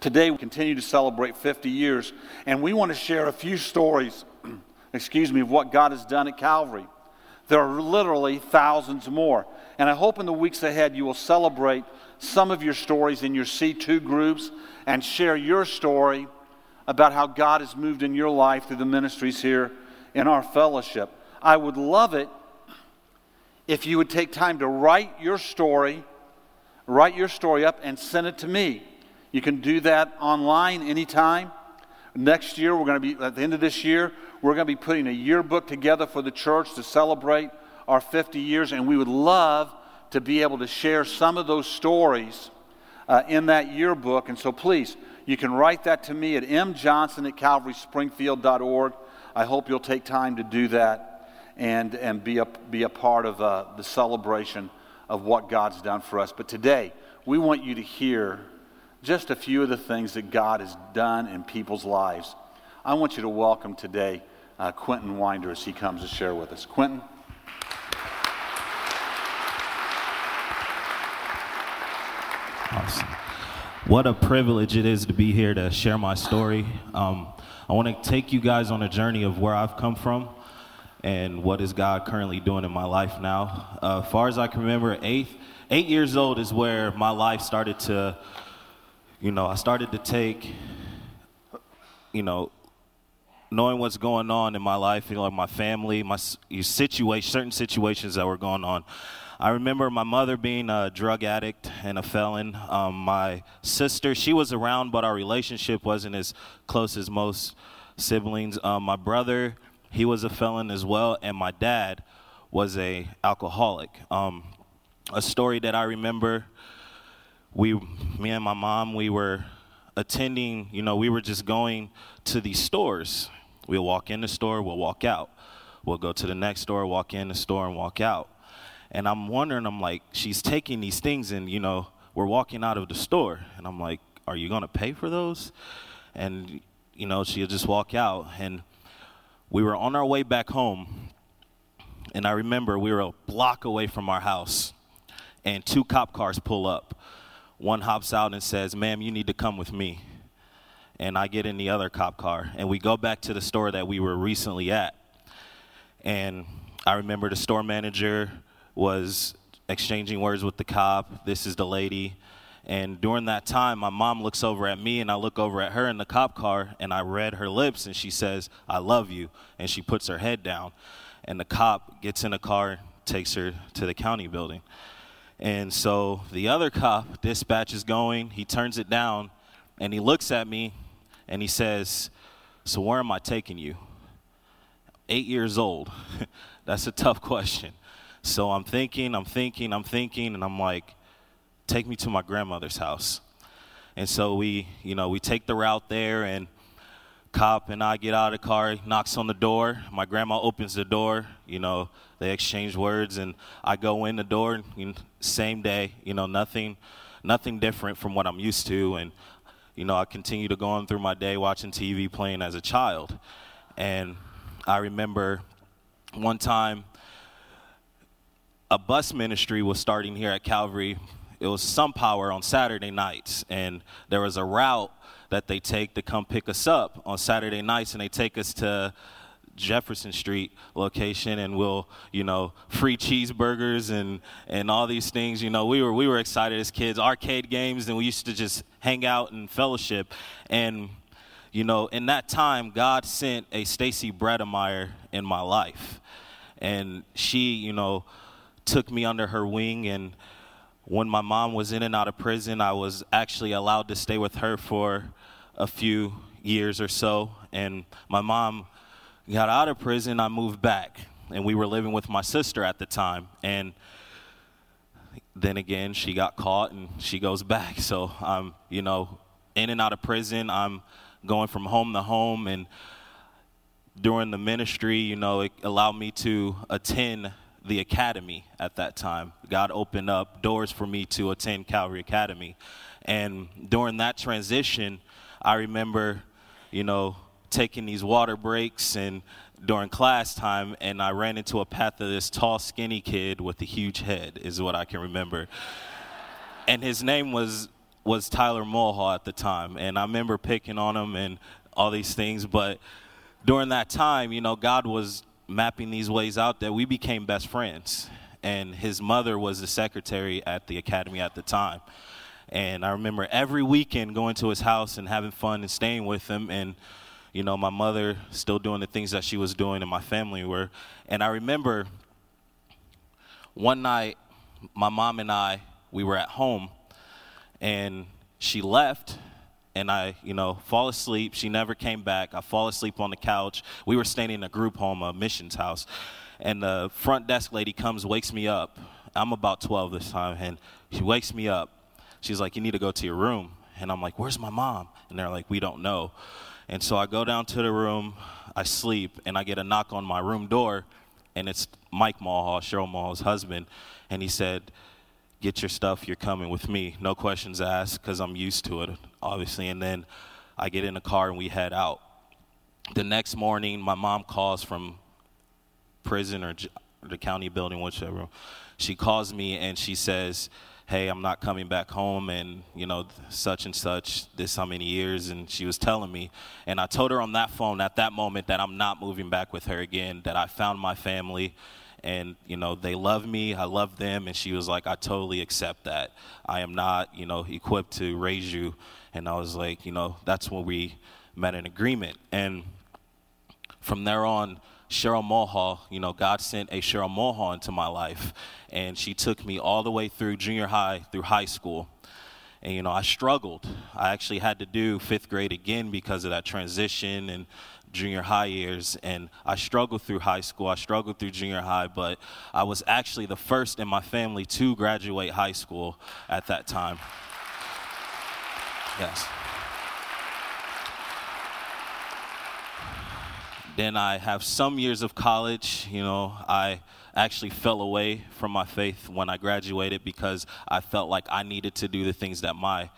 Today, we continue to celebrate 50 years, and we want to share a few stories, excuse me, of what God has done at Calvary. There are literally thousands more. And I hope in the weeks ahead you will celebrate some of your stories in your C2 groups and share your story about how God has moved in your life through the ministries here in our fellowship. I would love it if you would take time to write your story, write your story up, and send it to me. You can do that online anytime. Next year, we're going to be, at the end of this year, we're going to be putting a yearbook together for the church to celebrate our 50 years, and we would love to be able to share some of those stories uh, in that yearbook. And so please, you can write that to me at mjohnson at calvaryspringfield.org. I hope you'll take time to do that and, and be, a, be a part of uh, the celebration of what God's done for us. But today, we want you to hear just a few of the things that God has done in people's lives. I want you to welcome today uh, Quentin Winder as he comes to share with us. Quentin? Awesome. What a privilege it is to be here to share my story. Um, I want to take you guys on a journey of where I've come from and what is God currently doing in my life now. Uh, far as I can remember, eight, eight years old is where my life started to, you know, I started to take, you know, knowing what's going on in my life, you know, like my family, my situation, certain situations that were going on. I remember my mother being a drug addict and a felon. Um, my sister, she was around, but our relationship wasn't as close as most siblings. Um, my brother, he was a felon as well, and my dad was a alcoholic. Um, a story that I remember, we, me and my mom, we were attending. You know, we were just going to these stores. We'll walk in the store, we'll walk out. We'll go to the next store, walk in the store, and walk out. And I'm wondering, I'm like, she's taking these things and, you know, we're walking out of the store. And I'm like, are you going to pay for those? And, you know, she'll just walk out. And we were on our way back home. And I remember we were a block away from our house. And two cop cars pull up. One hops out and says, ma'am, you need to come with me. And I get in the other cop car. And we go back to the store that we were recently at. And I remember the store manager was exchanging words with the cop. This is the lady. And during that time, my mom looks over at me, and I look over at her in the cop car, and I read her lips, and she says, I love you. And she puts her head down. And the cop gets in the car, takes her to the county building. And so the other cop, dispatch is going, he turns it down, and he looks at me, and he says, So where am I taking you? Eight years old. That's a tough question. So I'm thinking, I'm thinking, I'm thinking, and I'm like, take me to my grandmother's house. And so we, you know, we take the route there, and cop and I get out of the car, knocks on the door. My grandma opens the door. You know, they exchange words, and I go in the door. Same day. You know, nothing, nothing different from what I'm used to. And you know, I continue to go on through my day watching TV, playing as a child. And I remember one time a bus ministry was starting here at Calvary. It was some power on Saturday nights, and there was a route that they take to come pick us up on Saturday nights, and they take us to Jefferson Street location, and we'll, you know, free cheeseburgers and and all these things. You know, we were we were excited as kids, arcade games, and we used to just hang out and fellowship. And you know, in that time, God sent a Stacy Bredemeyer in my life, and she, you know took me under her wing and when my mom was in and out of prison i was actually allowed to stay with her for a few years or so and my mom got out of prison i moved back and we were living with my sister at the time and then again she got caught and she goes back so i'm you know in and out of prison i'm going from home to home and during the ministry you know it allowed me to attend the academy at that time. God opened up doors for me to attend Calvary Academy. And during that transition, I remember, you know, taking these water breaks and during class time, and I ran into a path of this tall, skinny kid with a huge head, is what I can remember. And his name was was Tyler Mulhall at the time, and I remember picking on him and all these things. But during that time, you know, God was mapping these ways out that we became best friends. And his mother was the secretary at the academy at the time. And I remember every weekend going to his house and having fun and staying with him. And, you know, my mother still doing the things that she was doing and my family were. And I remember one night, my mom and I, we were at home and she left and I, you know, fall asleep. She never came back. I fall asleep on the couch. We were staying in a group home, a missions house, and the front desk lady comes, wakes me up. I'm about 12 this time, and she wakes me up. She's like, "You need to go to your room," and I'm like, "Where's my mom?" And they're like, "We don't know." And so I go down to the room, I sleep, and I get a knock on my room door, and it's Mike Mulhall, Cheryl Mulhall's husband, and he said get your stuff, you're coming with me. No questions asked because I'm used to it, obviously. And then I get in the car and we head out. The next morning, my mom calls from prison or the county building, whichever. She calls me and she says, Hey, I'm not coming back home, and you know, such and such, this how many years. And she was telling me. And I told her on that phone at that moment that I'm not moving back with her again, that I found my family and you know they love me i love them and she was like i totally accept that i am not you know equipped to raise you and i was like you know that's when we met an agreement and from there on cheryl mulhall you know god sent a cheryl mulhall into my life and she took me all the way through junior high through high school and you know i struggled i actually had to do fifth grade again because of that transition and junior high years and I struggled through high school. I struggled through junior high, but I was actually the first in my family to graduate high school at that time. Yes. Then I have some years of college. You know, I actually fell away from my faith when I graduated because I felt like I needed to do the things that my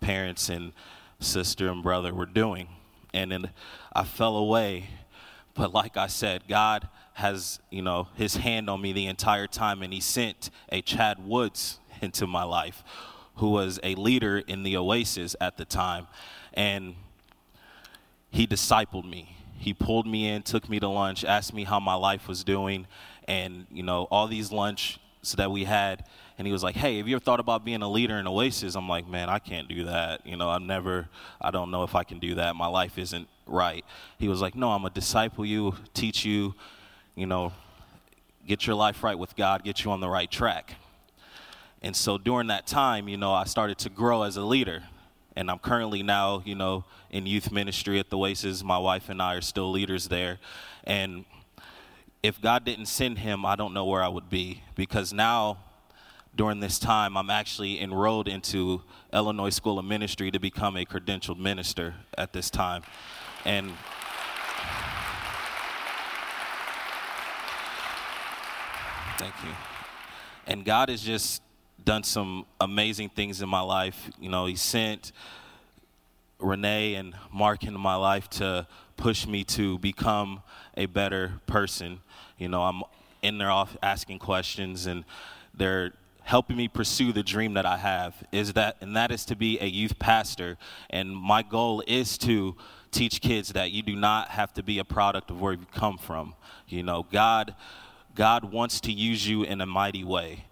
parents and sister and brother were doing and then I fell away. But like I said, God has, you know, his hand on me the entire time, and he sent a Chad Woods into my life, who was a leader in the Oasis at the time. And he discipled me. He pulled me in, took me to lunch, asked me how my life was doing, and, you know, all these lunch that we had and he was like, "Hey, have you ever thought about being a leader in Oasis?" I'm like, "Man, I can't do that. You know, I've never. I don't know if I can do that. My life isn't right." He was like, "No, I'm a disciple you, teach you, you know, get your life right with God, get you on the right track." And so during that time, you know, I started to grow as a leader. And I'm currently now, you know, in youth ministry at the Oasis. My wife and I are still leaders there. And if God didn't send him, I don't know where I would be because now during this time, I'm actually enrolled into Illinois School of Ministry to become a credentialed minister at this time. And thank you. And God is just done some amazing things in my life. You know, He sent Renee and Mark into my life to push me to become a better person. You know, I'm in there off asking questions and they're helping me pursue the dream that I have is that and that is to be a youth pastor and my goal is to teach kids that you do not have to be a product of where you come from you know God God wants to use you in a mighty way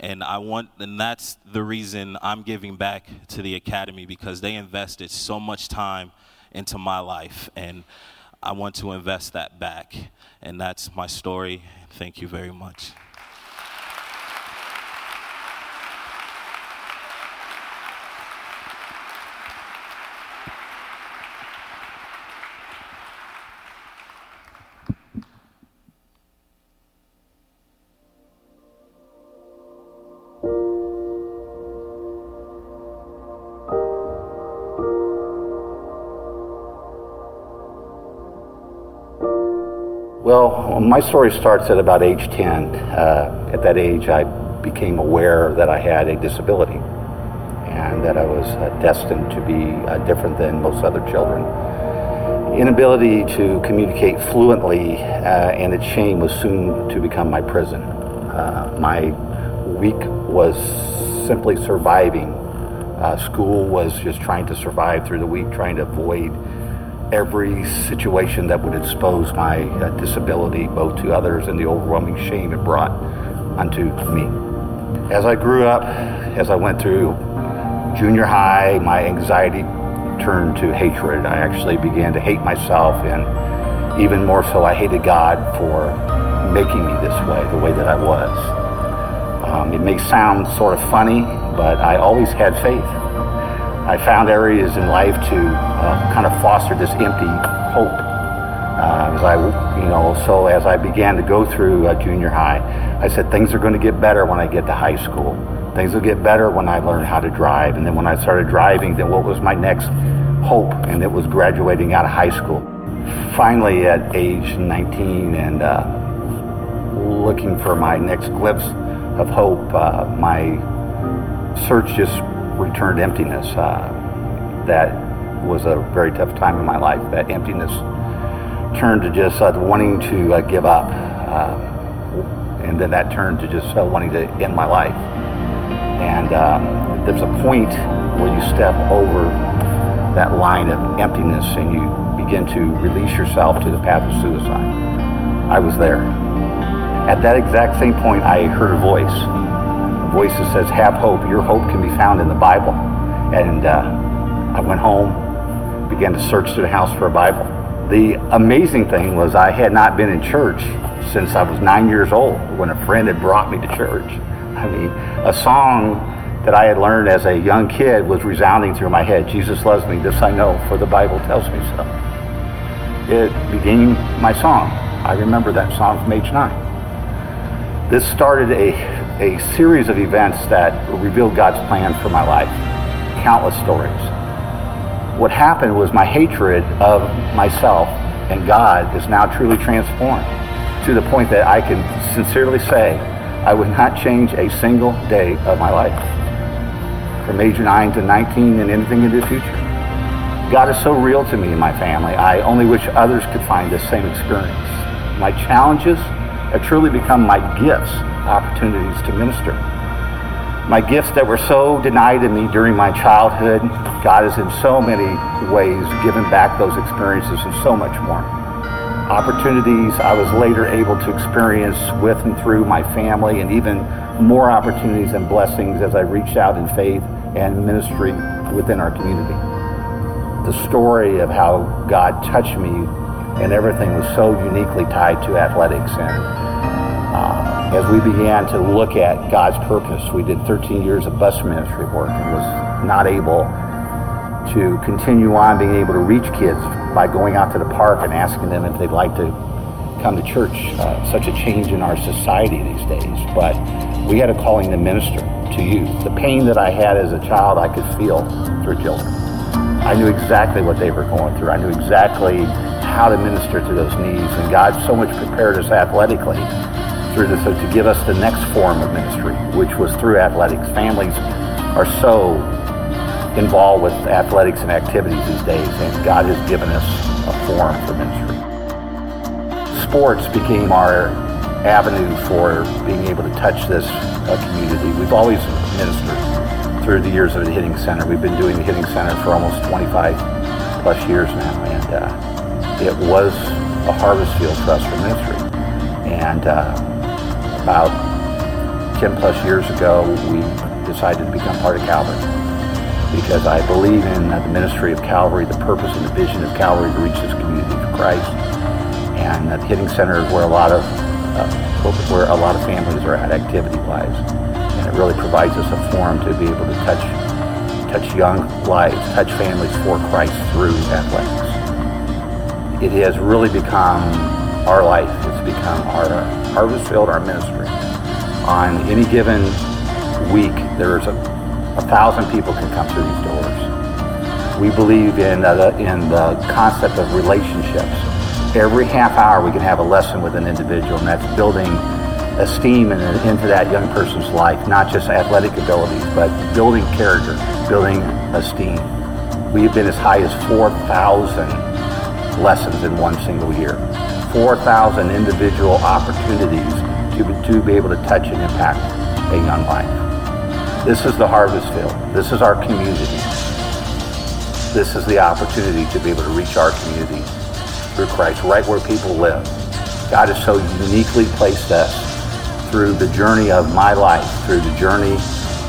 and I want and that's the reason I'm giving back to the academy because they invested so much time into my life and I want to invest that back. And that's my story. Thank you very much my story starts at about age 10. Uh, at that age, I became aware that I had a disability and that I was uh, destined to be uh, different than most other children. Inability to communicate fluently uh, and its shame was soon to become my prison. Uh, my week was simply surviving Uh, school was just trying to survive through the week, trying to avoid every situation that would expose my uh, disability both to others and the overwhelming shame it brought unto me. As I grew up, as I went through junior high, my anxiety turned to hatred. I actually began to hate myself, and even more so, I hated God for making me this way, the way that I was. Um, it may sound sort of funny, but I always had faith. I found areas in life to uh, kind of foster this empty hope. Uh, as I, you know, so as I began to go through uh, junior high, I said things are going to get better when I get to high school. Things will get better when I learn how to drive. And then when I started driving, then what was my next hope? And it was graduating out of high school. Finally, at age 19 and uh, looking for my next glimpse of hope, uh, my search just returned emptiness. Uh, that was a very tough time in my life. That emptiness turned to just uh, wanting to uh, give up. Uh, and then that turned to just uh, wanting to end my life. And um, there's a point where you step over that line of emptiness and you begin to release yourself to the path of suicide. I was there. At that exact same point, I heard a voice voice that says, Have hope. Your hope can be found in the Bible. And uh, I went home, began to search through the house for a Bible. The amazing thing was, I had not been in church since I was nine years old when a friend had brought me to church. I mean, a song that I had learned as a young kid was resounding through my head Jesus loves me, this I know, for the Bible tells me so. It became my song. I remember that song from age nine. This started a a series of events that revealed God's plan for my life. Countless stories. What happened was my hatred of myself and God is now truly transformed to the point that I can sincerely say I would not change a single day of my life from age 9 to 19 and anything in the future. God is so real to me and my family. I only wish others could find this same experience. My challenges have truly become my gifts opportunities to minister. My gifts that were so denied to me during my childhood, God has in so many ways given back those experiences and so much more. Opportunities I was later able to experience with and through my family, and even more opportunities and blessings as I reached out in faith and ministry within our community. The story of how God touched me and everything was so uniquely tied to athletics and as we began to look at God's purpose, we did 13 years of bus ministry work and was not able to continue on being able to reach kids by going out to the park and asking them if they'd like to come to church. Uh, such a change in our society these days. But we had a calling to minister to youth. The pain that I had as a child, I could feel through children. I knew exactly what they were going through. I knew exactly how to minister to those needs. And God so much prepared us athletically through this to give us the next form of ministry, which was through athletics. Families are so involved with athletics and activities these days, and God has given us a form for ministry. Sports became our avenue for being able to touch this uh, community. We've always ministered through the years of the Hitting Center. We've been doing the Hitting Center for almost 25 plus years now, and uh, it was a harvest field for us for ministry. And uh, about 10 plus years ago, we decided to become part of Calvary because I believe in the ministry of Calvary, the purpose and the vision of Calvary to reach this community for Christ. And the Hitting Center is where a lot of uh, where a lot of families are at activity-wise, and it really provides us a forum to be able to touch touch young lives, touch families for Christ through athletics. It has really become our life. It's become our harvest field, our ministry. On any given week, there's a, a thousand people can come through these doors. We believe in, the, in the concept of relationships. Every half hour, we can have a lesson with an individual, and that's building esteem in, into that young person's life, not just athletic abilities, but building character, building esteem. We've been as high as 4,000 lessons in one single year. 4,000 individual opportunities to, to be able to touch and impact a young life. This is the harvest field. This is our community. This is the opportunity to be able to reach our community through Christ, right where people live. God has so uniquely placed us through the journey of my life, through the journey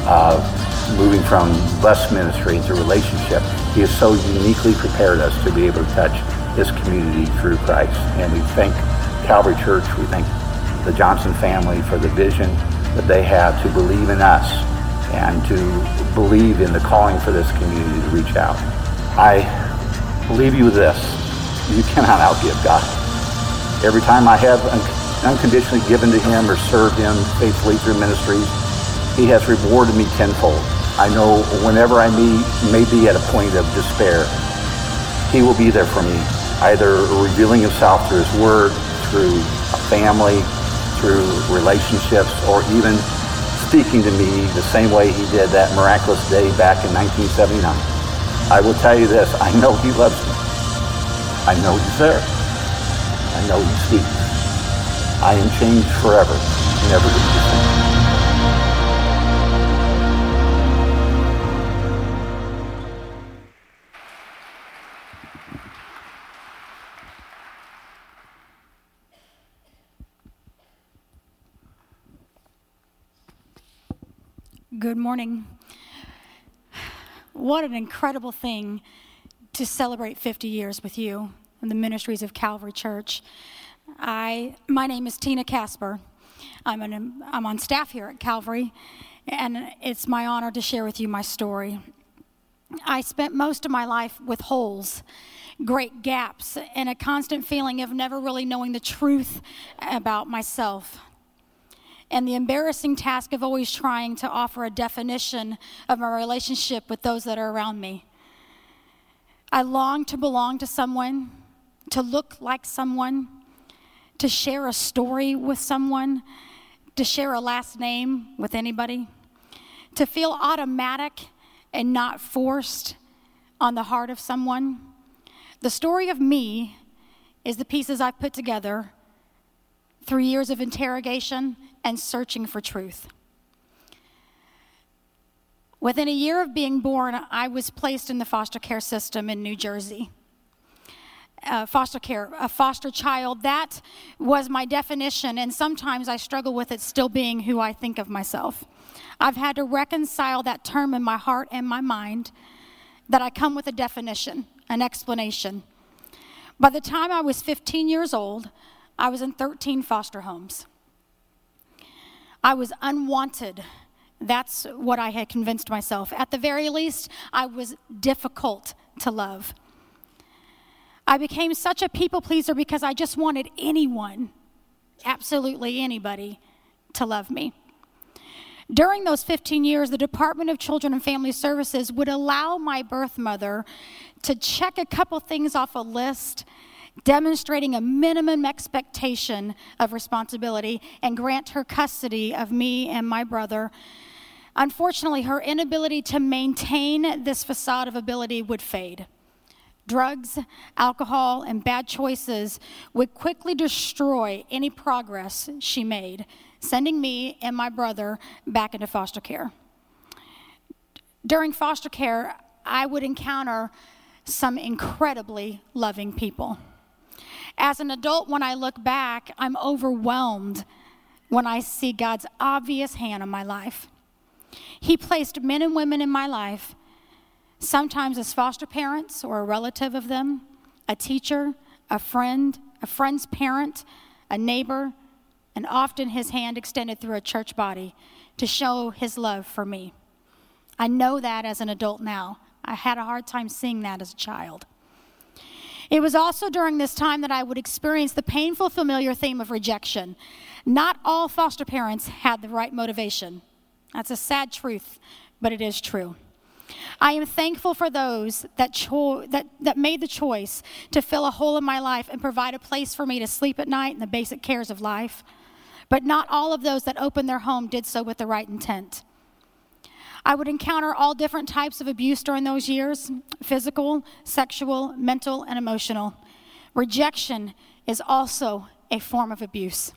of moving from bus ministry into relationship. He has so uniquely prepared us to be able to touch this community through Christ. And we thank Calvary Church, we thank the Johnson family for the vision that they have to believe in us and to believe in the calling for this community to reach out. I leave you with this. You cannot outgive God. Every time I have un- unconditionally given to him or served him faithfully through ministries, he has rewarded me tenfold. I know whenever I may be at a point of despair, he will be there for me, either revealing himself through his word, through family, through relationships, or even speaking to me the same way he did that miraculous day back in 1979. I will tell you this, I know he loves me. I know he's there. I know he speaks. I am changed forever, never to be the same. Good morning. What an incredible thing to celebrate 50 years with you in the ministries of Calvary Church. I, my name is Tina Casper. I'm, an, I'm on staff here at Calvary, and it's my honor to share with you my story. I spent most of my life with holes, great gaps, and a constant feeling of never really knowing the truth about myself and the embarrassing task of always trying to offer a definition of my relationship with those that are around me. I long to belong to someone, to look like someone, to share a story with someone, to share a last name with anybody, to feel automatic and not forced on the heart of someone. The story of me is the pieces I've put together through years of interrogation and searching for truth. Within a year of being born, I was placed in the foster care system in New Jersey. Uh, foster care, a foster child, that was my definition, and sometimes I struggle with it still being who I think of myself. I've had to reconcile that term in my heart and my mind that I come with a definition, an explanation. By the time I was 15 years old, I was in 13 foster homes. I was unwanted. That's what I had convinced myself. At the very least, I was difficult to love. I became such a people pleaser because I just wanted anyone, absolutely anybody, to love me. During those 15 years, the Department of Children and Family Services would allow my birth mother to check a couple things off a list demonstrating a minimum expectation of responsibility and grant her custody of me and my brother. Unfortunately, her inability to maintain this facade of ability would fade. Drugs, alcohol, and bad choices would quickly destroy any progress she made, sending me and my brother back into foster care. During foster care, I would encounter some incredibly loving people. As an adult, when I look back, I'm overwhelmed when I see God's obvious hand on my life. He placed men and women in my life, sometimes as foster parents or a relative of them, a teacher, a friend, a friend's parent, a neighbor, and often his hand extended through a church body to show his love for me. I know that as an adult now. I had a hard time seeing that as a child. It was also during this time that I would experience the painful, familiar theme of rejection. Not all foster parents had the right motivation. That's a sad truth, but it is true. I am thankful for those that, cho- that, that made the choice to fill a hole in my life and provide a place for me to sleep at night and the basic cares of life. But not all of those that opened their home did so with the right intent. I would encounter all different types of abuse during those years physical, sexual, mental, and emotional. Rejection is also a form of abuse.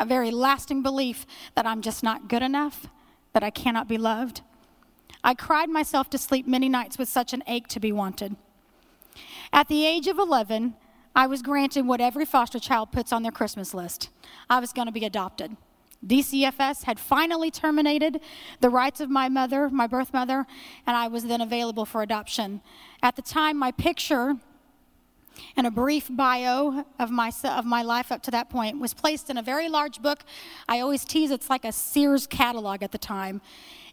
A very lasting belief that I'm just not good enough, that I cannot be loved. I cried myself to sleep many nights with such an ache to be wanted. At the age of 11, I was granted what every foster child puts on their Christmas list I was going to be adopted. DCFS had finally terminated the rights of my mother, my birth mother, and I was then available for adoption. At the time, my picture and a brief bio of my, of my life up to that point was placed in a very large book. I always tease it's like a Sears catalog at the time.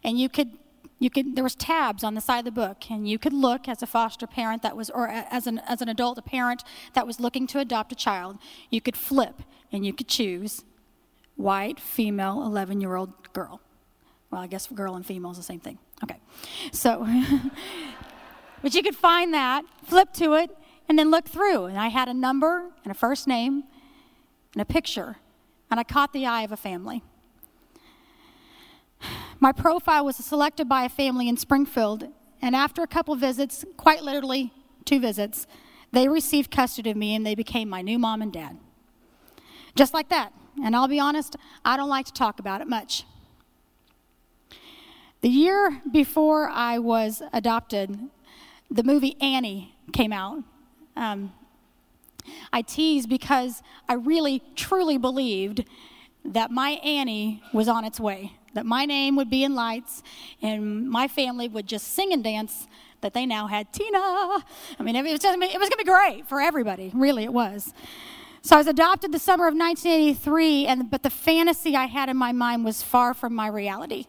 And you could you could there was tabs on the side of the book and you could look as a foster parent that was or as an as an adult a parent that was looking to adopt a child you could flip and you could choose white female 11 year old girl. Well i guess girl and female is the same thing. Okay. So but you could find that flip to it and then look through. And i had a number and a first name and a picture and i caught the eye of a family. My profile was selected by a family in Springfield, and after a couple visits, quite literally two visits, they received custody of me and they became my new mom and dad. Just like that. And I'll be honest, I don't like to talk about it much. The year before I was adopted, the movie Annie came out. Um, I tease because I really, truly believed that my Annie was on its way that my name would be in lights and my family would just sing and dance that they now had Tina. I mean, it was, it was going to be great for everybody. Really, it was. So I was adopted the summer of 1983, and, but the fantasy I had in my mind was far from my reality.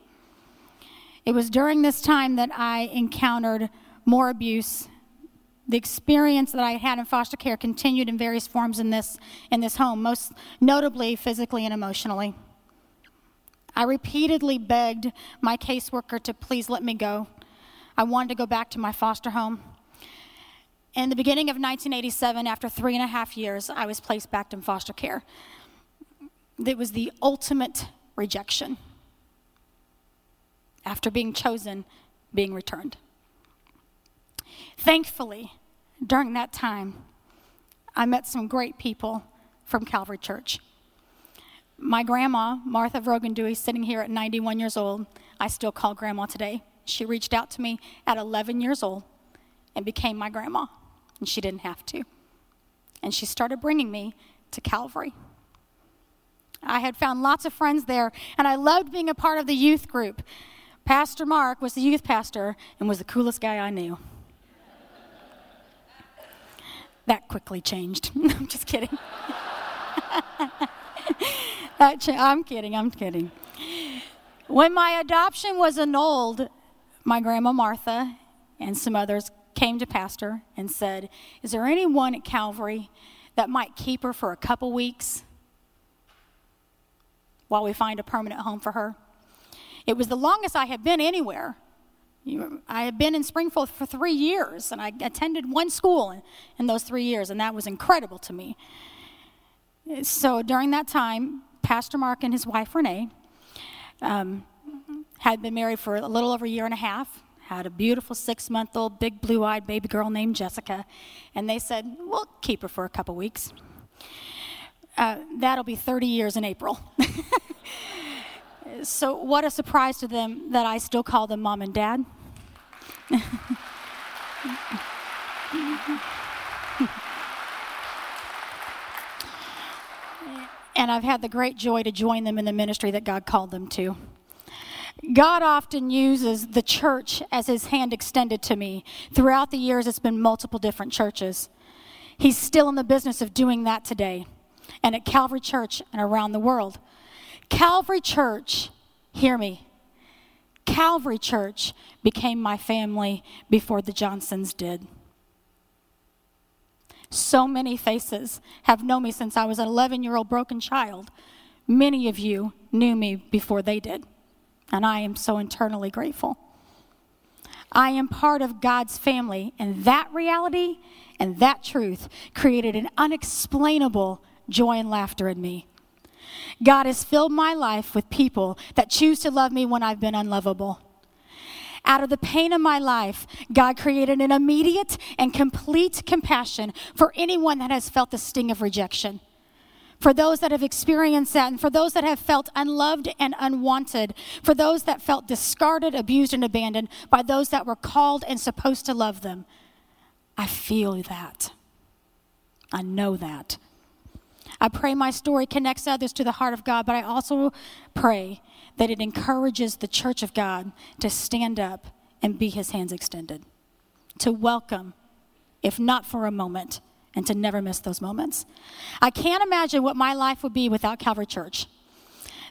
It was during this time that I encountered more abuse. The experience that I had in foster care continued in various forms in this, in this home, most notably physically and emotionally. I repeatedly begged my caseworker to please let me go. I wanted to go back to my foster home. In the beginning of 1987, after three and a half years, I was placed back in foster care. It was the ultimate rejection. After being chosen, being returned. Thankfully, during that time, I met some great people from Calvary Church. My grandma, Martha Vrogan Dewey, sitting here at 91 years old, I still call grandma today. She reached out to me at 11 years old and became my grandma, and she didn't have to. And she started bringing me to Calvary. I had found lots of friends there, and I loved being a part of the youth group. Pastor Mark was the youth pastor and was the coolest guy I knew. that quickly changed. I'm just kidding. I'm kidding, I'm kidding. When my adoption was annulled, my grandma Martha and some others came to Pastor and said, Is there anyone at Calvary that might keep her for a couple weeks while we find a permanent home for her? It was the longest I had been anywhere. I had been in Springfield for three years, and I attended one school in, in those three years, and that was incredible to me. So during that time, Pastor Mark and his wife Renee um, had been married for a little over a year and a half, had a beautiful six month old, big blue eyed baby girl named Jessica, and they said, We'll keep her for a couple weeks. Uh, that'll be 30 years in April. so, what a surprise to them that I still call them mom and dad. and I've had the great joy to join them in the ministry that God called them to. God often uses the church as his hand extended to me. Throughout the years, it's been multiple different churches. He's still in the business of doing that today, and at Calvary Church and around the world. Calvary Church, hear me, Calvary Church became my family before the Johnsons did. So many faces have known me since I was an 11 year old broken child. Many of you knew me before they did, and I am so internally grateful. I am part of God's family, and that reality and that truth created an unexplainable joy and laughter in me. God has filled my life with people that choose to love me when I've been unlovable. Out of the pain of my life, God created an immediate and complete compassion for anyone that has felt the sting of rejection. For those that have experienced that, and for those that have felt unloved and unwanted, for those that felt discarded, abused, and abandoned by those that were called and supposed to love them. I feel that. I know that. I pray my story connects others to the heart of God, but I also pray that it encourages the church of God to stand up and be his hands extended, to welcome, if not for a moment, and to never miss those moments. I can't imagine what my life would be without Calvary Church.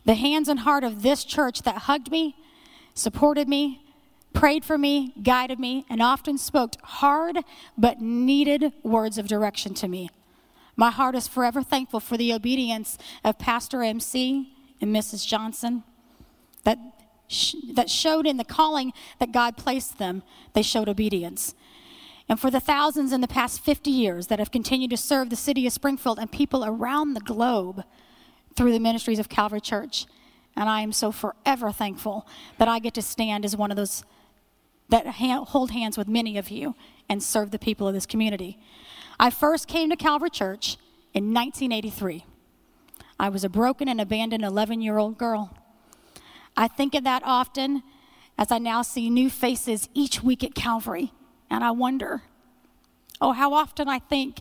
The hands and heart of this church that hugged me, supported me, prayed for me, guided me, and often spoke hard but needed words of direction to me. My heart is forever thankful for the obedience of Pastor MC and Mrs. Johnson that, sh- that showed in the calling that God placed them, they showed obedience and for the thousands in the past 50 years that have continued to serve the city of Springfield and people around the globe through the ministries of Calvary Church. And I am so forever thankful that I get to stand as one of those that ha- hold hands with many of you and serve the people of this community. I first came to Calvary Church in 1983. I was a broken and abandoned 11 year old girl. I think of that often as I now see new faces each week at Calvary and I wonder, oh, how often I think,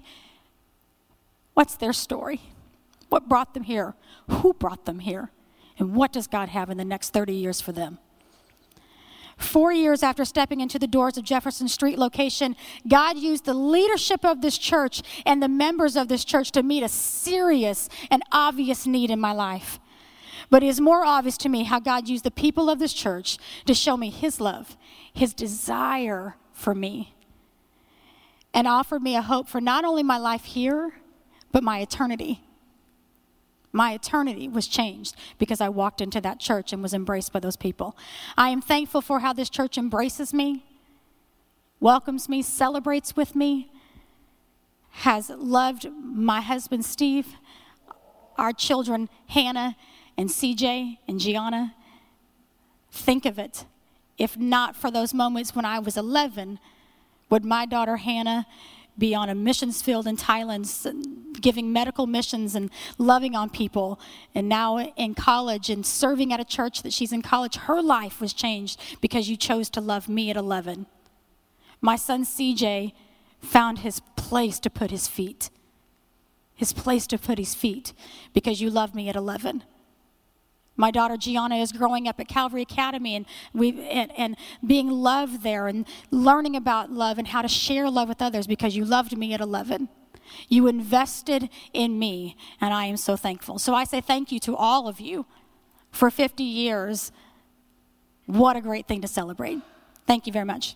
what's their story? What brought them here? Who brought them here? And what does God have in the next 30 years for them? Four years after stepping into the doors of Jefferson Street location, God used the leadership of this church and the members of this church to meet a serious and obvious need in my life. But it is more obvious to me how God used the people of this church to show me His love, His desire for me and offered me a hope for not only my life here, but my eternity. My eternity was changed because I walked into that church and was embraced by those people. I am thankful for how this church embraces me, welcomes me, celebrates with me, has loved my husband Steve, our children Hannah and CJ and Gianna. Think of it. If not for those moments when I was 11, would my daughter Hannah be on a missions field in Thailand, giving medical missions and loving on people, and now in college and serving at a church that she's in college? Her life was changed because you chose to love me at 11. My son CJ found his place to put his feet, his place to put his feet because you love me at 11. My daughter Gianna is growing up at Calvary Academy and, we and, and being loved there and learning about love and how to share love with others because you loved me at 11. You invested in me, and I am so thankful. So I say thank you to all of you for 50 years. What a great thing to celebrate. Thank you very much.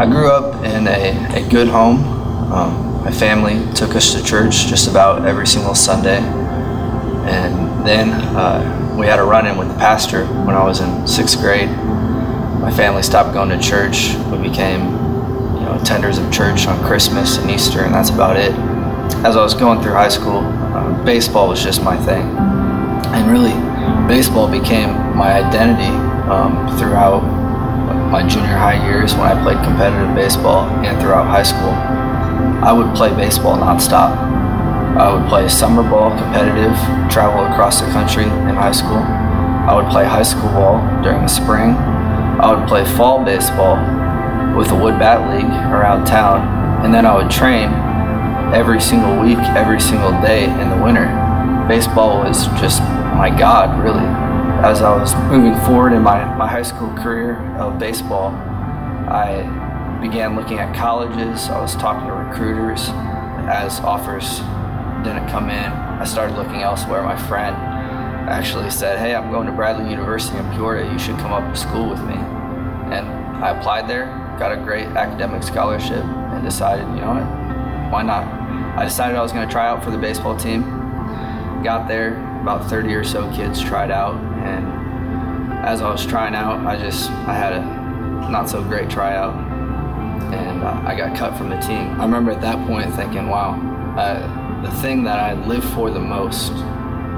I grew up in a, a good home. Um, my family took us to church just about every single Sunday. And then uh, we had a run in with the pastor when I was in sixth grade. My family stopped going to church. We became you know, attenders of church on Christmas and Easter, and that's about it. As I was going through high school, uh, baseball was just my thing. And really, baseball became my identity um, throughout my junior high years when I played competitive baseball and throughout high school, I would play baseball nonstop. I would play summer ball competitive, travel across the country in high school. I would play high school ball during the spring. I would play fall baseball with the Wood Bat League around town, and then I would train every single week, every single day in the winter. Baseball was just my God, really as I was moving forward in my, my high school career of baseball, I began looking at colleges. I was talking to recruiters. As offers didn't come in, I started looking elsewhere. My friend actually said, Hey, I'm going to Bradley University in Peoria. You should come up to school with me. And I applied there, got a great academic scholarship, and decided, you know what, why not? I decided I was going to try out for the baseball team. Got there, about 30 or so kids tried out, and as I was trying out, I just I had a not so great tryout, and uh, I got cut from the team. I remember at that point thinking, wow, uh, the thing that I lived for the most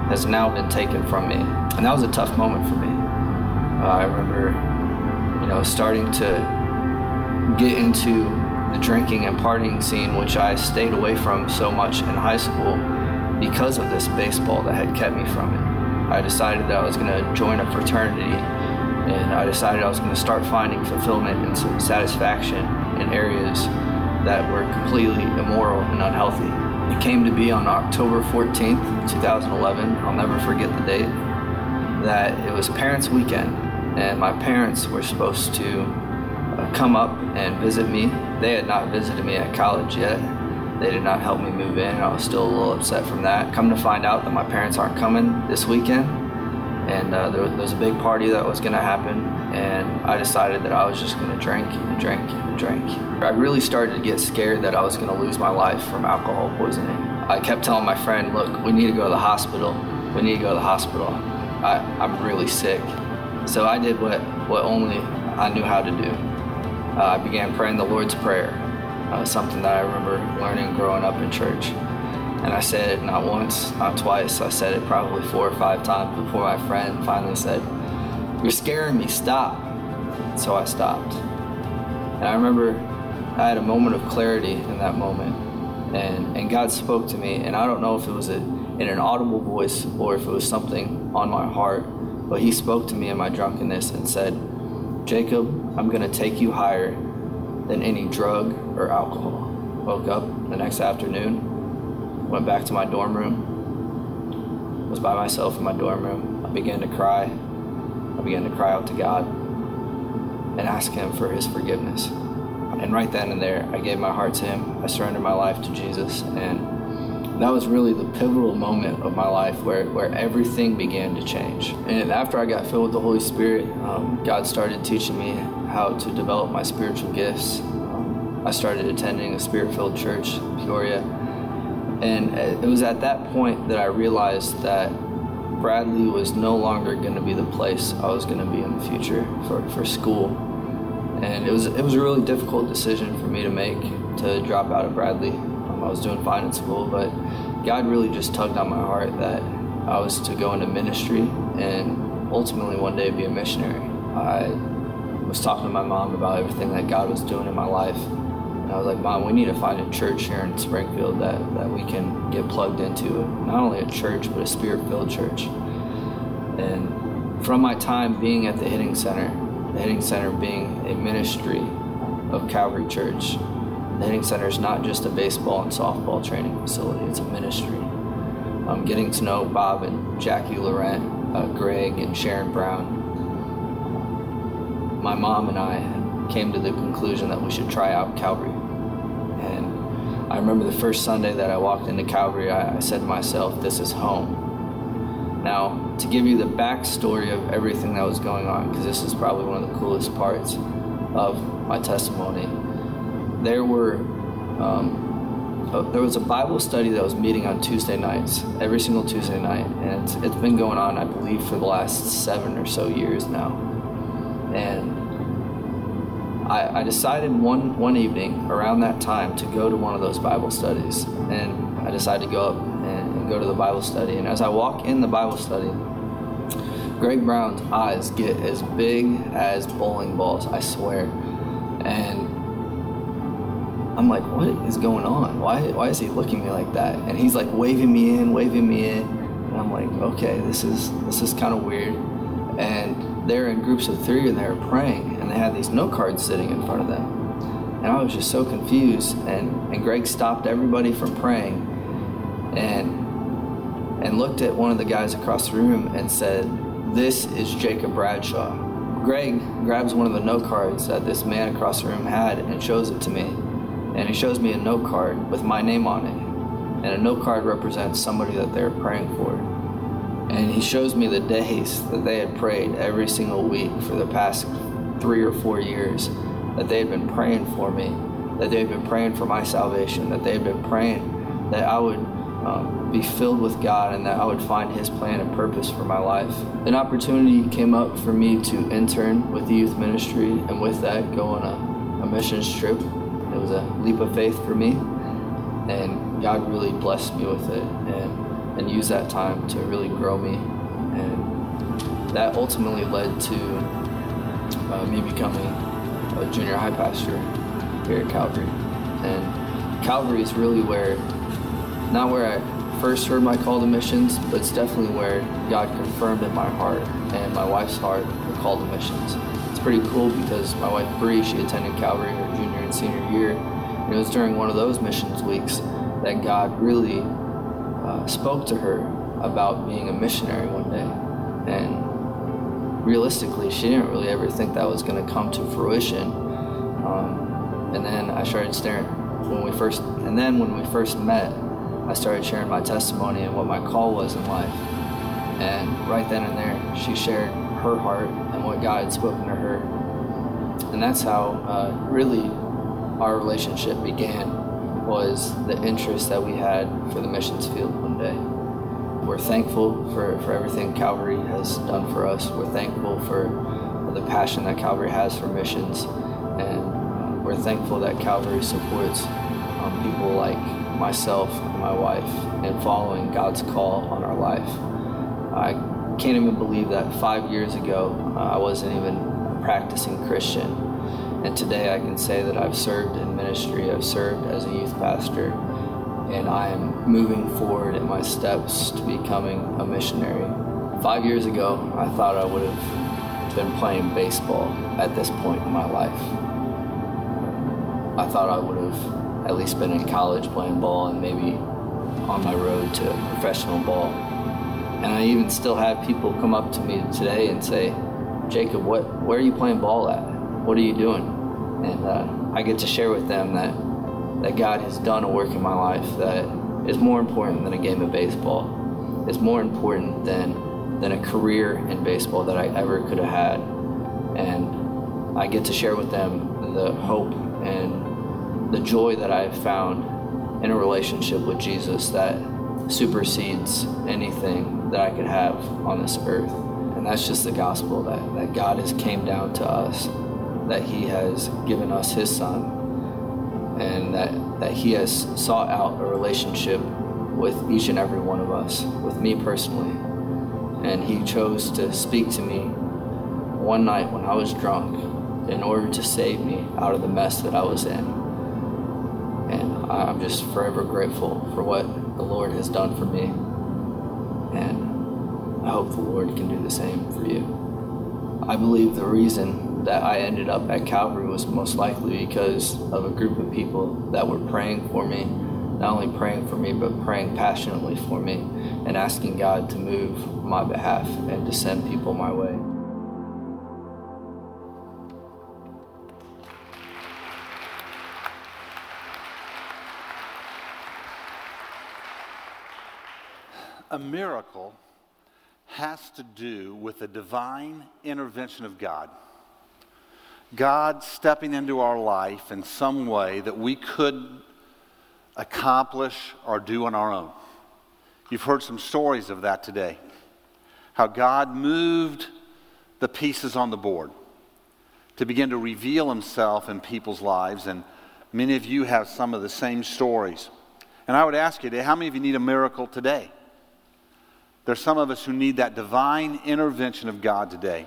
has now been taken from me, and that was a tough moment for me. uh, I remember, you know, starting to get into the drinking and partying scene, which I stayed away from so much in high school because of this baseball that had kept me from it. I decided that I was going to join a fraternity and I decided I was going to start finding fulfillment and satisfaction in areas that were completely immoral and unhealthy. It came to be on October 14th, 2011. I'll never forget the date. That it was Parents' Weekend, and my parents were supposed to uh, come up and visit me. They had not visited me at college yet. They did not help me move in. And I was still a little upset from that. Come to find out that my parents aren't coming this weekend, and uh, there, was a big party that was going to happen, and I decided that I was just going to drink and drink and drink. I really started to get scared that I was going to lose my life from alcohol poisoning. I kept telling my friend, look, we need to go to the hospital. We need to go to the hospital. I, I'm really sick. So I did what, what only I knew how to do. Uh, I began praying the Lord's Prayer, uh, something that I remember learning growing up in church. And I said it not once, not twice. I said it probably four or five times before my friend finally said, You're scaring me, stop. So I stopped. And I remember I had a moment of clarity in that moment. And, and God spoke to me, and I don't know if it was a, in an audible voice or if it was something on my heart, but He spoke to me in my drunkenness and said, Jacob, I'm going to take you higher than any drug or alcohol. Woke up the next afternoon, went back to my dorm room, was by myself in my dorm room. I began to cry. I began to cry out to God and ask Him for His forgiveness. And right then and there, I gave my heart to Him. I surrendered my life to Jesus. And that was really the pivotal moment of my life where, where everything began to change. And after I got filled with the Holy Spirit, um, God started teaching me how to develop my spiritual gifts. I started attending a spirit filled church, Peoria and it was at that point that I realized that Bradley was no longer going to be the place I was going to be in the future for, for school. And it was, it was a really difficult decision for me to make to drop out of Bradley. Um, I was doing fine in school, but God really just tugged on my heart that I was to go into ministry and ultimately one day be a missionary. I was talking to my mom about everything that God was doing in my life And I was like, Mom, we need to find a church here in Springfield that, that we can get plugged into. Not only a church, but a spirit filled church. And from my time being at the Hitting Center, the Hitting Center being a ministry of Calvary Church, the Hitting Center is not just a baseball and softball training facility, it's a ministry. I'm getting to know Bob and Jackie Laurent, uh, Greg and Sharon Brown. My mom and I came to the conclusion that we should try out Calvary. And I remember the first Sunday that I walked into Calvary, I, I said to myself, This is home. Now, to give you the backstory of everything that was going on, because this is probably one of the coolest parts of my testimony, there were um, uh, there was a Bible study that was meeting on Tuesday nights, every single Tuesday night, and it's, it's been going on, I believe, for the last seven or so years now. And I, I decided one, one evening around that time to go to one of those Bible studies. And I decided to go up and, and go to the Bible study. And as I walk in the Bible study, Greg Brown's eyes get as big as bowling balls, I swear. And I'm like, what is going on? Why, why is he looking at me like that? And he's like waving me in, waving me in. And I'm like, okay, this is this is kind of weird. And they're in groups of three and they're praying and they had these note cards sitting in front of them. And I was just so confused and, and Greg stopped everybody from praying and and looked at one of the guys across the room and said, This is Jacob Bradshaw. Greg grabs one of the note cards that this man across the room had and shows it to me. And he shows me a note card with my name on it. And a note card represents somebody that they're praying for. And he shows me the days that they had prayed every single week for the past three or four years, that they had been praying for me, that they had been praying for my salvation, that they had been praying that I would um, be filled with God and that I would find His plan and purpose for my life. An opportunity came up for me to intern with the youth ministry, and with that, go on a, a missions trip. It was a leap of faith for me, and God really blessed me with it. And and use that time to really grow me. And that ultimately led to uh, me becoming a junior high pastor here at Calvary. And Calvary is really where, not where I first heard my call to missions, but it's definitely where God confirmed in my heart and my wife's heart the call to missions. It's pretty cool because my wife Bree, she attended Calvary her junior and senior year, and it was during one of those missions weeks that God really spoke to her about being a missionary one day. And realistically, she didn't really ever think that was going to come to fruition. Um, and then I started staring when we first, and then when we first met, I started sharing my testimony and what my call was in life. And right then and there, she shared her heart and what God had spoken to her. And that's how uh, really our relationship began was the interest that we had for the missions field one day. We're thankful for, for everything Calvary has done for us. We're thankful for the passion that Calvary has for missions. And we're thankful that Calvary supports um, people like myself and my wife in following God's call on our life. I can't even believe that five years ago uh, I wasn't even a practicing Christian and today I can say that I've served in ministry, I've served as a youth pastor, and I am moving forward in my steps to becoming a missionary. Five years ago, I thought I would have been playing baseball at this point in my life. I thought I would have at least been in college playing ball and maybe on my road to professional ball. And I even still have people come up to me today and say, Jacob, what, where are you playing ball at? What are you doing? And uh, I get to share with them that, that God has done a work in my life that is more important than a game of baseball. It's more important than, than a career in baseball that I ever could have had. And I get to share with them the hope and the joy that I have found in a relationship with Jesus that supersedes anything that I could have on this earth. And that's just the gospel that, that God has came down to us that He has given us His Son and that, that He has sought out a relationship with each and every one of us, with me personally. And He chose to speak to me one night when I was drunk in order to save me out of the mess that I was in. And I'm just forever grateful for what the Lord has done for me. And I hope the Lord can do the same for you. I believe the reason that I ended up at Calvary was most likely because of a group of people that were praying for me, not only praying for me, but praying passionately for me and asking God to move on my behalf and to send people my way. A miracle has to do with the divine intervention of God. God stepping into our life in some way that we could accomplish or do on our own. You've heard some stories of that today. How God moved the pieces on the board to begin to reveal himself in people's lives. And many of you have some of the same stories. And I would ask you today, how many of you need a miracle today? There's some of us who need that divine intervention of God today.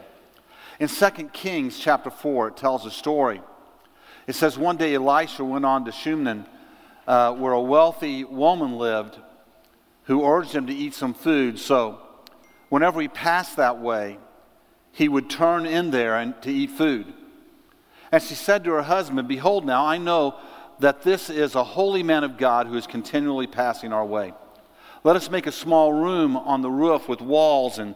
In 2 Kings chapter 4, it tells a story. It says, One day Elisha went on to Shunem, uh, where a wealthy woman lived who urged him to eat some food. So, whenever he passed that way, he would turn in there and to eat food. And she said to her husband, Behold, now I know that this is a holy man of God who is continually passing our way. Let us make a small room on the roof with walls and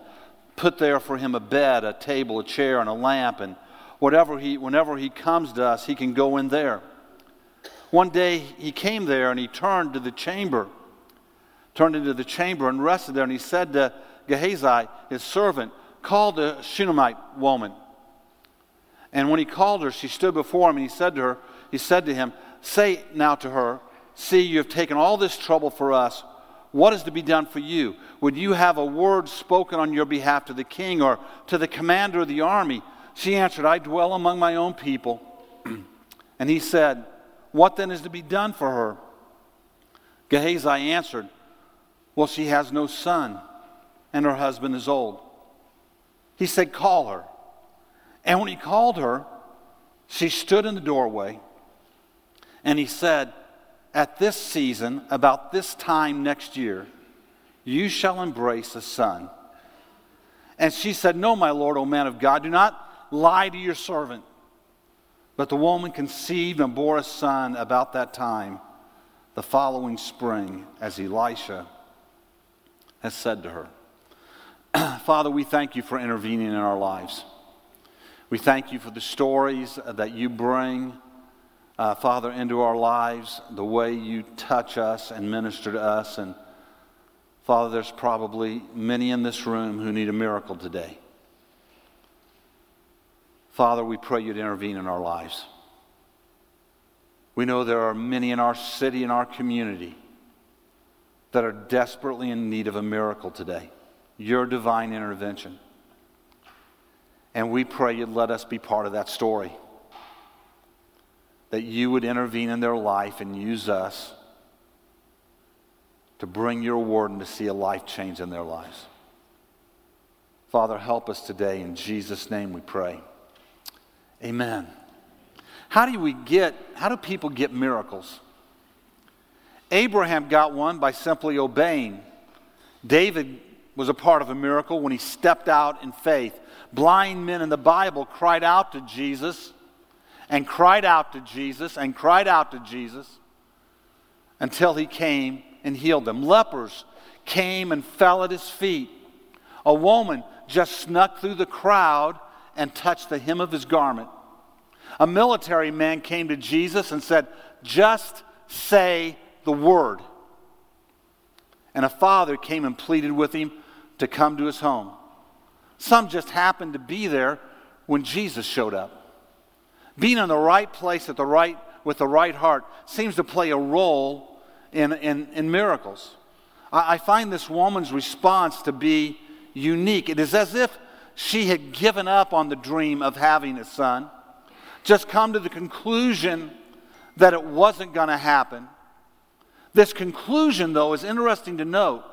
put there for him a bed, a table, a chair, and a lamp, and whatever he, whenever he comes to us, he can go in there. One day he came there and he turned to the chamber, turned into the chamber and rested there, and he said to Gehazi, his servant, Call the Shunammite woman. And when he called her, she stood before him, and he said to her, he said to him, Say now to her, See, you have taken all this trouble for us. What is to be done for you? Would you have a word spoken on your behalf to the king or to the commander of the army? She answered, I dwell among my own people. and he said, What then is to be done for her? Gehazi answered, Well, she has no son, and her husband is old. He said, Call her. And when he called her, she stood in the doorway and he said, At this season, about this time next year, you shall embrace a son. And she said, No, my Lord, O man of God, do not lie to your servant. But the woman conceived and bore a son about that time, the following spring, as Elisha has said to her. Father, we thank you for intervening in our lives. We thank you for the stories that you bring, uh, Father, into our lives, the way you touch us and minister to us. And Father, there's probably many in this room who need a miracle today. Father, we pray you'd intervene in our lives. We know there are many in our city in our community that are desperately in need of a miracle today. Your divine intervention. And we pray you'd let us be part of that story. That you would intervene in their life and use us to bring your word and to see a life change in their lives. Father, help us today. In Jesus' name we pray. Amen. How do we get, how do people get miracles? Abraham got one by simply obeying. David was a part of a miracle when he stepped out in faith. Blind men in the Bible cried out to Jesus and cried out to Jesus and cried out to Jesus until he came and healed them. Lepers came and fell at his feet. A woman just snuck through the crowd and touched the hem of his garment. A military man came to Jesus and said, Just say the word. And a father came and pleaded with him to come to his home. Some just happened to be there when Jesus showed up. Being in the right place at the right, with the right heart seems to play a role in, in, in miracles. I, I find this woman's response to be unique. It is as if she had given up on the dream of having a son, just come to the conclusion that it wasn't going to happen. This conclusion, though, is interesting to note.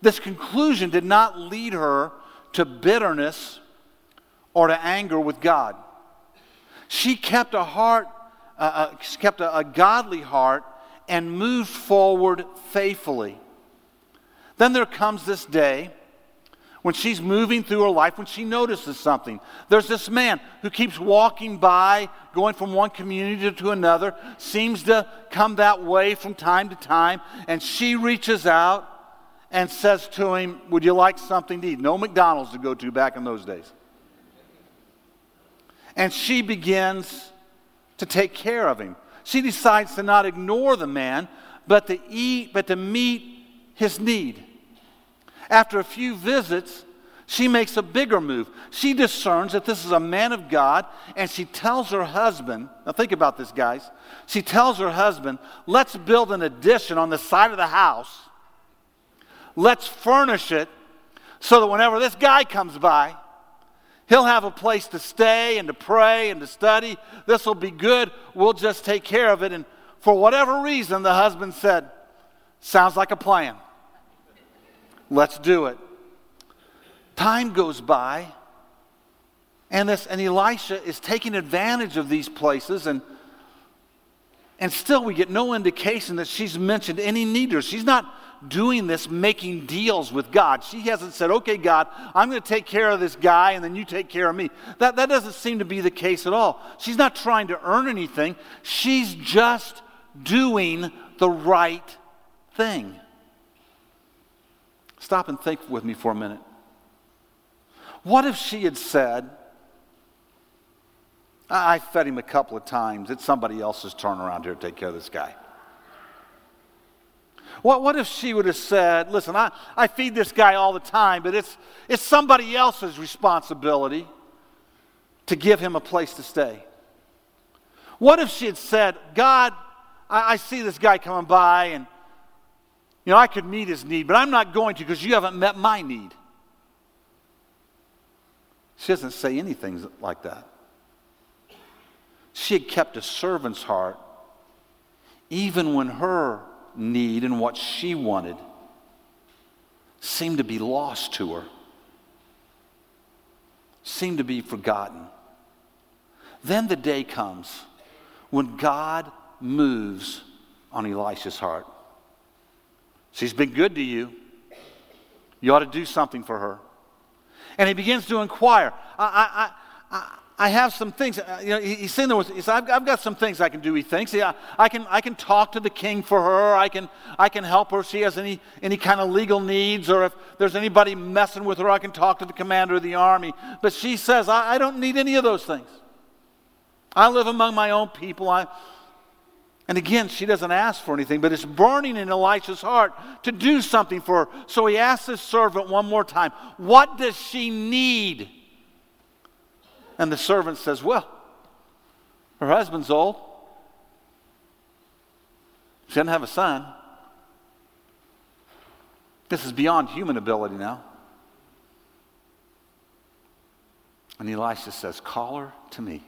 This conclusion did not lead her to bitterness or to anger with God. She kept a heart, uh, uh, kept a, a godly heart, and moved forward faithfully. Then there comes this day when she's moving through her life, when she notices something. There's this man who keeps walking by, going from one community to another, seems to come that way from time to time, and she reaches out and says to him, Would you like something to eat? No McDonald's to go to back in those days. And she begins to take care of him. She decides to not ignore the man, but to eat, but to meet his need. After a few visits, she makes a bigger move. She discerns that this is a man of God, and she tells her husband, now think about this, guys. She tells her husband, let's build an addition on the side of the house. Let's furnish it so that whenever this guy comes by, he'll have a place to stay and to pray and to study. This will be good. We'll just take care of it. And for whatever reason, the husband said, Sounds like a plan. Let's do it. Time goes by, and, this, and Elisha is taking advantage of these places, and, and still we get no indication that she's mentioned any needers. She's not doing this making deals with God. She hasn't said, okay, God, I'm going to take care of this guy and then you take care of me. That, that doesn't seem to be the case at all. She's not trying to earn anything, she's just doing the right thing. Stop and think with me for a minute. What if she had said, I fed him a couple of times. It's somebody else's turn around here to take care of this guy. What, what if she would have said, Listen, I, I feed this guy all the time, but it's, it's somebody else's responsibility to give him a place to stay? What if she had said, God, I, I see this guy coming by and you know, I could meet his need, but I'm not going to because you haven't met my need. She doesn't say anything like that. She had kept a servant's heart even when her need and what she wanted seemed to be lost to her. seemed to be forgotten. Then the day comes when God moves on Elisha's heart. She's been good to you. You ought to do something for her. And he begins to inquire. I, I, I, I have some things. Uh, you know, he's saying there said, I've, I've, got some things I can do. He thinks. Yeah, I can. I can talk to the king for her. I can. I can help her if she has any any kind of legal needs, or if there's anybody messing with her, I can talk to the commander of the army. But she says, I, I don't need any of those things. I live among my own people. I, and again, she doesn't ask for anything, but it's burning in Elisha's heart to do something for her. So he asks his servant one more time, What does she need? And the servant says, Well, her husband's old. She doesn't have a son. This is beyond human ability now. And Elisha says, Call her to me.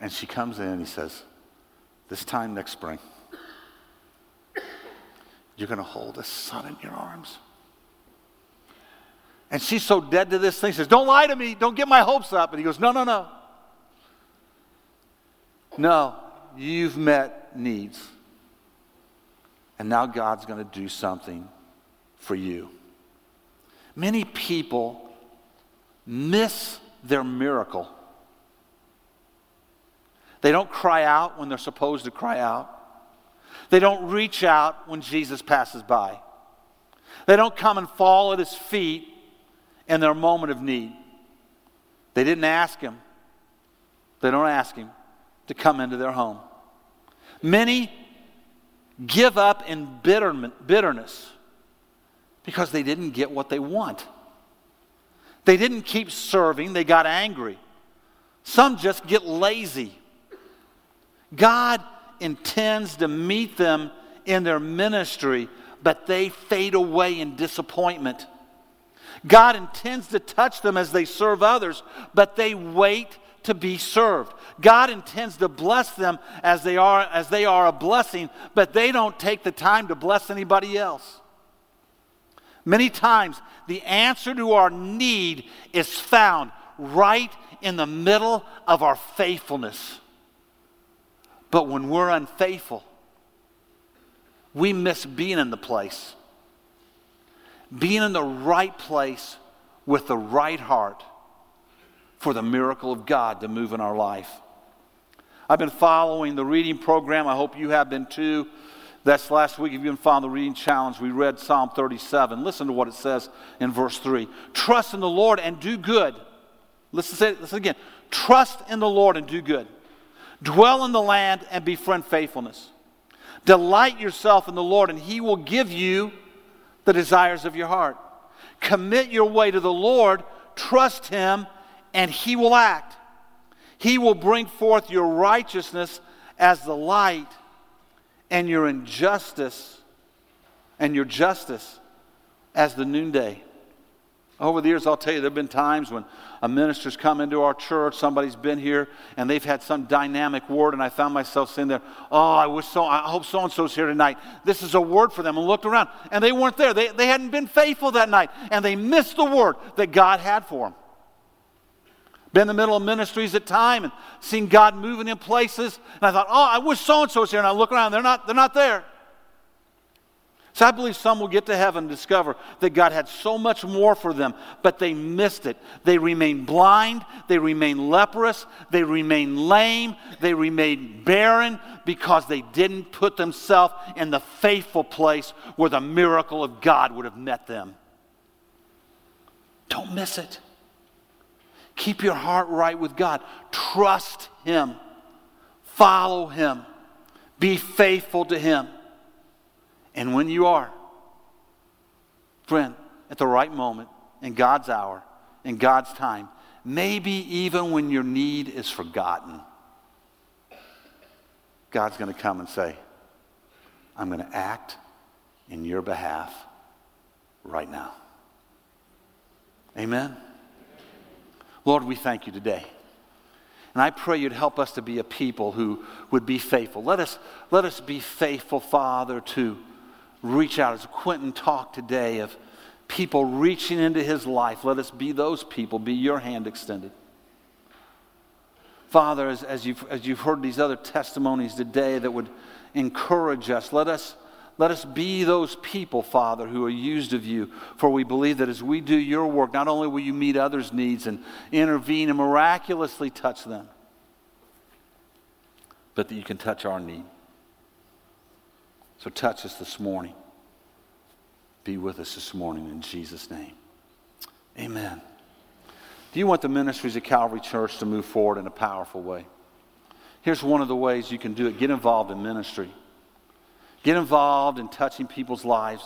And she comes in and he says, This time next spring, you're going to hold a son in your arms. And she's so dead to this thing. She says, Don't lie to me. Don't get my hopes up. And he goes, No, no, no. No, you've met needs. And now God's going to do something for you. Many people miss their miracle they don't cry out when they're supposed to cry out. They don't reach out when Jesus passes by. They don't come and fall at his feet in their moment of need. They didn't ask him. They don't ask him to come into their home. Many give up in bitterness because they didn't get what they want. They didn't keep serving, they got angry. Some just get lazy. God intends to meet them in their ministry, but they fade away in disappointment. God intends to touch them as they serve others, but they wait to be served. God intends to bless them as they are as they are a blessing, but they don't take the time to bless anybody else. Many times the answer to our need is found right in the middle of our faithfulness. But when we're unfaithful, we miss being in the place. Being in the right place with the right heart for the miracle of God to move in our life. I've been following the reading program. I hope you have been too. That's last week. If you've been following the reading challenge, we read Psalm 37. Listen to what it says in verse 3. Trust in the Lord and do good. Listen, say, listen again. Trust in the Lord and do good. Dwell in the land and befriend faithfulness. Delight yourself in the Lord, and He will give you the desires of your heart. Commit your way to the Lord, trust Him, and He will act. He will bring forth your righteousness as the light, and your injustice and your justice as the noonday. Over the years, I'll tell you, there have been times when a minister's come into our church, somebody's been here, and they've had some dynamic word, and I found myself sitting there, oh, I wish so, I hope so and so's here tonight. This is a word for them. And looked around, and they weren't there. They, they hadn't been faithful that night, and they missed the word that God had for them. Been in the middle of ministries at time and seen God moving in places, and I thought, oh, I wish so and so's here, and I look around, they're not, they're not there. So I believe some will get to heaven and discover that God had so much more for them, but they missed it. They remain blind, they remain leprous, they remain lame, they remain barren because they didn't put themselves in the faithful place where the miracle of God would have met them. Don't miss it. Keep your heart right with God. Trust Him. Follow Him. Be faithful to Him. And when you are, friend, at the right moment, in God's hour, in God's time, maybe even when your need is forgotten, God's going to come and say, I'm going to act in your behalf right now. Amen. Lord, we thank you today. And I pray you'd help us to be a people who would be faithful. Let us, let us be faithful, Father, to reach out. As Quentin talked today of people reaching into his life. Let us be those people, be your hand extended. Father, as, as, you've, as you've heard these other testimonies today that would encourage us, let us, let us be those people, Father, who are used of you. For we believe that as we do your work, not only will you meet others' needs and intervene and miraculously touch them, but that you can touch our need. So touch us this morning. Be with us this morning in Jesus' name. Amen. Do you want the ministries of Calvary Church to move forward in a powerful way? Here's one of the ways you can do it get involved in ministry, get involved in touching people's lives.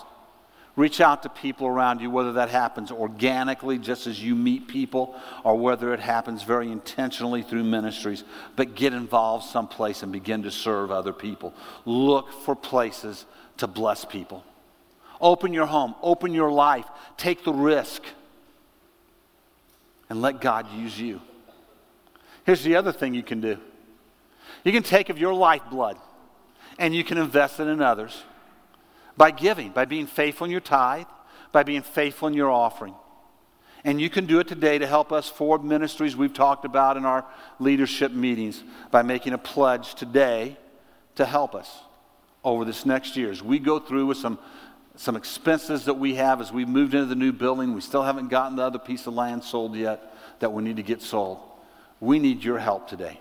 Reach out to people around you, whether that happens organically, just as you meet people, or whether it happens very intentionally through ministries. But get involved someplace and begin to serve other people. Look for places to bless people. Open your home, open your life, take the risk, and let God use you. Here's the other thing you can do you can take of your lifeblood and you can invest it in others by giving, by being faithful in your tithe, by being faithful in your offering. And you can do it today to help us forward ministries we've talked about in our leadership meetings by making a pledge today to help us over this next year. As we go through with some, some expenses that we have as we moved into the new building, we still haven't gotten the other piece of land sold yet that we need to get sold. We need your help today.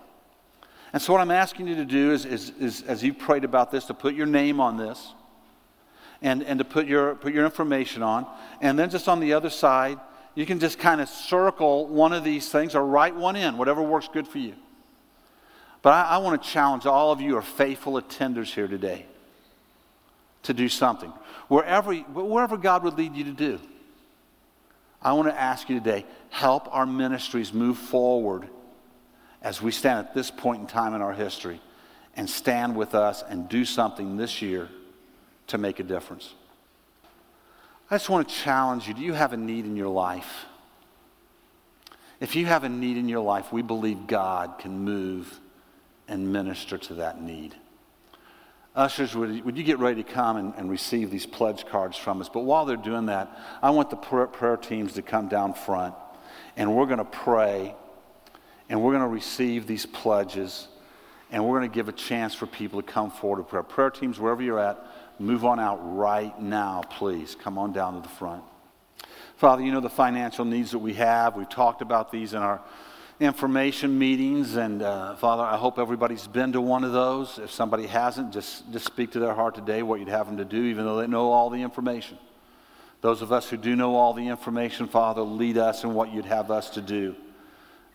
And so, what I'm asking you to do is, is, is as you prayed about this, to put your name on this and, and to put your, put your information on. And then just on the other side, you can just kind of circle one of these things or write one in, whatever works good for you. But I, I want to challenge all of you are faithful attenders here today to do something. Wherever, wherever God would lead you to do. I want to ask you today help our ministries move forward as we stand at this point in time in our history and stand with us and do something this year to make a difference. I just want to challenge you do you have a need in your life? If you have a need in your life, we believe God can move and minister to that need. Ushers, would, would you get ready to come and, and, receive these pledge cards from us? But while they're doing that, I want the prayer, prayer teams to come down front and we're going to pray and we're going to receive these pledges and we're going to give a chance for people to come forward to prayer. Prayer teams, wherever you're at, Move on out right now, please. Come on down to the front. Father, you know the financial needs that we have. We've talked about these in our information meetings. And uh, Father, I hope everybody's been to one of those. If somebody hasn't, just, just speak to their heart today what you'd have them to do, even though they know all the information. Those of us who do know all the information, Father, lead us in what you'd have us to do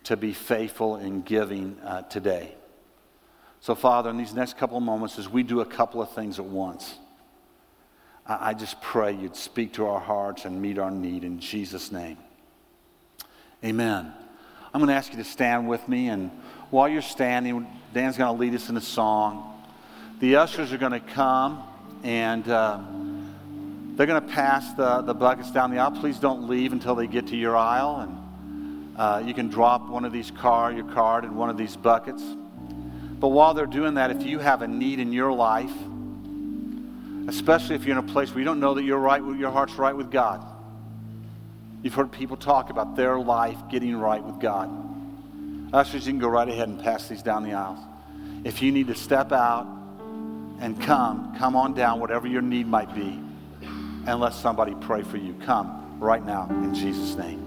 to be faithful in giving uh, today. So, Father, in these next couple of moments, as we do a couple of things at once, I just pray you'd speak to our hearts and meet our need in Jesus' name. Amen. I'm going to ask you to stand with me, and while you're standing, Dan's going to lead us in a song. The ushers are going to come, and uh, they're going to pass the, the buckets down the aisle. Please don't leave until they get to your aisle, and uh, you can drop one of these car, your card in one of these buckets. But while they're doing that, if you have a need in your life, especially if you're in a place where you don't know that you're right, your heart's right with God. You've heard people talk about their life getting right with God. Ushers, you can go right ahead and pass these down the aisles. If you need to step out and come, come on down, whatever your need might be, and let somebody pray for you. Come right now in Jesus' name.